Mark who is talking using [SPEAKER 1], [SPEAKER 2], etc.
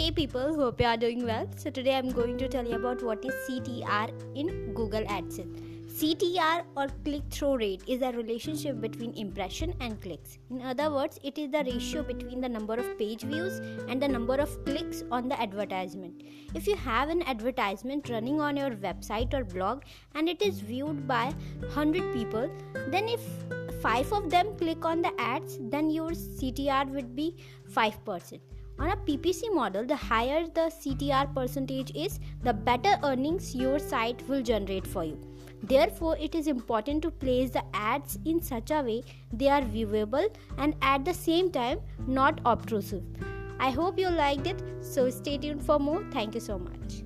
[SPEAKER 1] Hey people, hope you are doing well. So today I'm going to tell you about what is CTR in Google AdSense. CTR or click through rate is a relationship between impression and clicks. In other words, it is the ratio between the number of page views and the number of clicks on the advertisement. If you have an advertisement running on your website or blog and it is viewed by 100 people, then if 5 of them click on the ads, then your CTR would be 5%. On a PPC model, the higher the CTR percentage is, the better earnings your site will generate for you. Therefore, it is important to place the ads in such a way they are viewable and at the same time not obtrusive. I hope you liked it, so stay tuned for more. Thank you so much.